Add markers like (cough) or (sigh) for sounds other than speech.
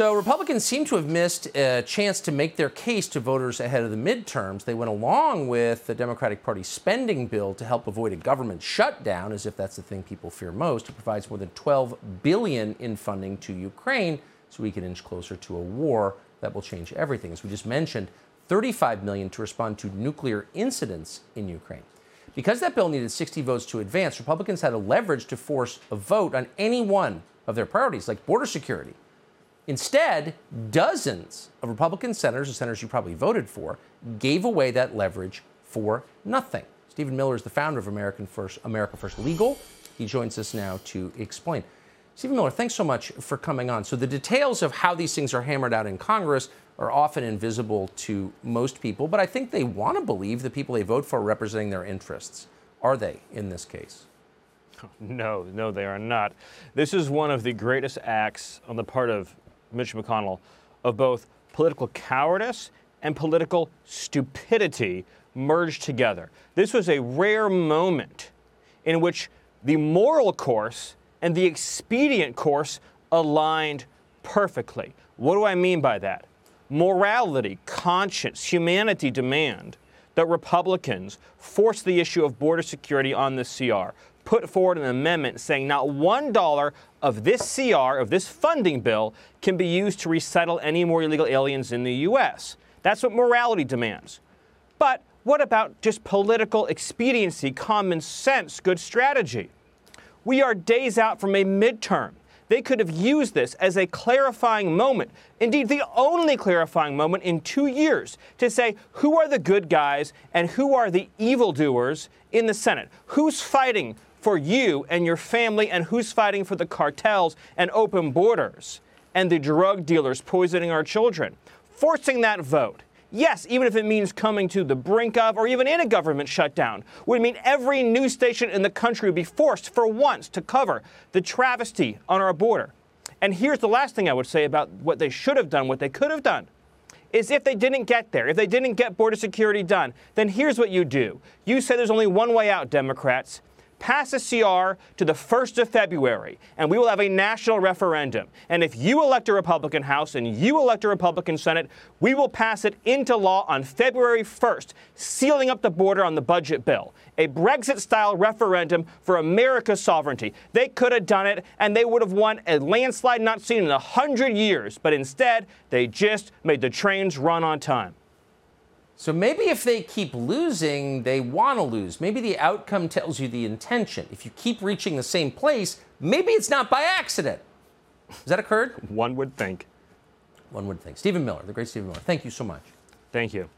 So, Republicans seem to have missed a chance to make their case to voters ahead of the midterms. They went along with the Democratic Party spending bill to help avoid a government shutdown, as if that's the thing people fear most. It provides more than 12 billion in funding to Ukraine so we can inch closer to a war that will change everything. As we just mentioned, 35 million to respond to nuclear incidents in Ukraine. Because that bill needed 60 votes to advance, Republicans had a leverage to force a vote on any one of their priorities, like border security. Instead, dozens of Republican senators, the senators you probably voted for, gave away that leverage for nothing. Stephen Miller is the founder of American First, America First Legal. He joins us now to explain. Stephen Miller, thanks so much for coming on. So, the details of how these things are hammered out in Congress are often invisible to most people, but I think they want to believe the people they vote for are representing their interests. Are they in this case? (laughs) No, no, they are not. This is one of the greatest acts on the part of Mitch McConnell, of both political cowardice and political stupidity merged together. This was a rare moment in which the moral course and the expedient course aligned perfectly. What do I mean by that? Morality, conscience, humanity demand that Republicans force the issue of border security on the CR, put forward an amendment saying not one dollar of this CR, of this funding bill, can be used to resettle any more illegal aliens in the U.S. That's what morality demands. But what about just political expediency, common sense, good strategy? We are days out from a midterm. They could have used this as a clarifying moment, indeed, the only clarifying moment in two years, to say who are the good guys and who are the evildoers in the Senate. Who's fighting for you and your family, and who's fighting for the cartels and open borders and the drug dealers poisoning our children. Forcing that vote. Yes, even if it means coming to the brink of or even in a government shutdown, would mean every news station in the country would be forced for once to cover the travesty on our border. And here's the last thing I would say about what they should have done, what they could have done. Is if they didn't get there, if they didn't get border security done, then here's what you do. You say there's only one way out, Democrats pass a CR to the 1st of February, and we will have a national referendum. And if you elect a Republican House and you elect a Republican Senate, we will pass it into law on February 1st, sealing up the border on the budget bill. A Brexit style referendum for America's sovereignty. They could have done it, and they would have won a landslide not seen in a hundred years. But instead, they just made the trains run on time. So maybe if they keep losing, they want to lose. Maybe the outcome tells you the intention. If you keep reaching the same place, maybe it's not by accident. Has that occurred? One would think. One would think. Stephen Miller, the great Stephen Miller, thank you so much. Thank you.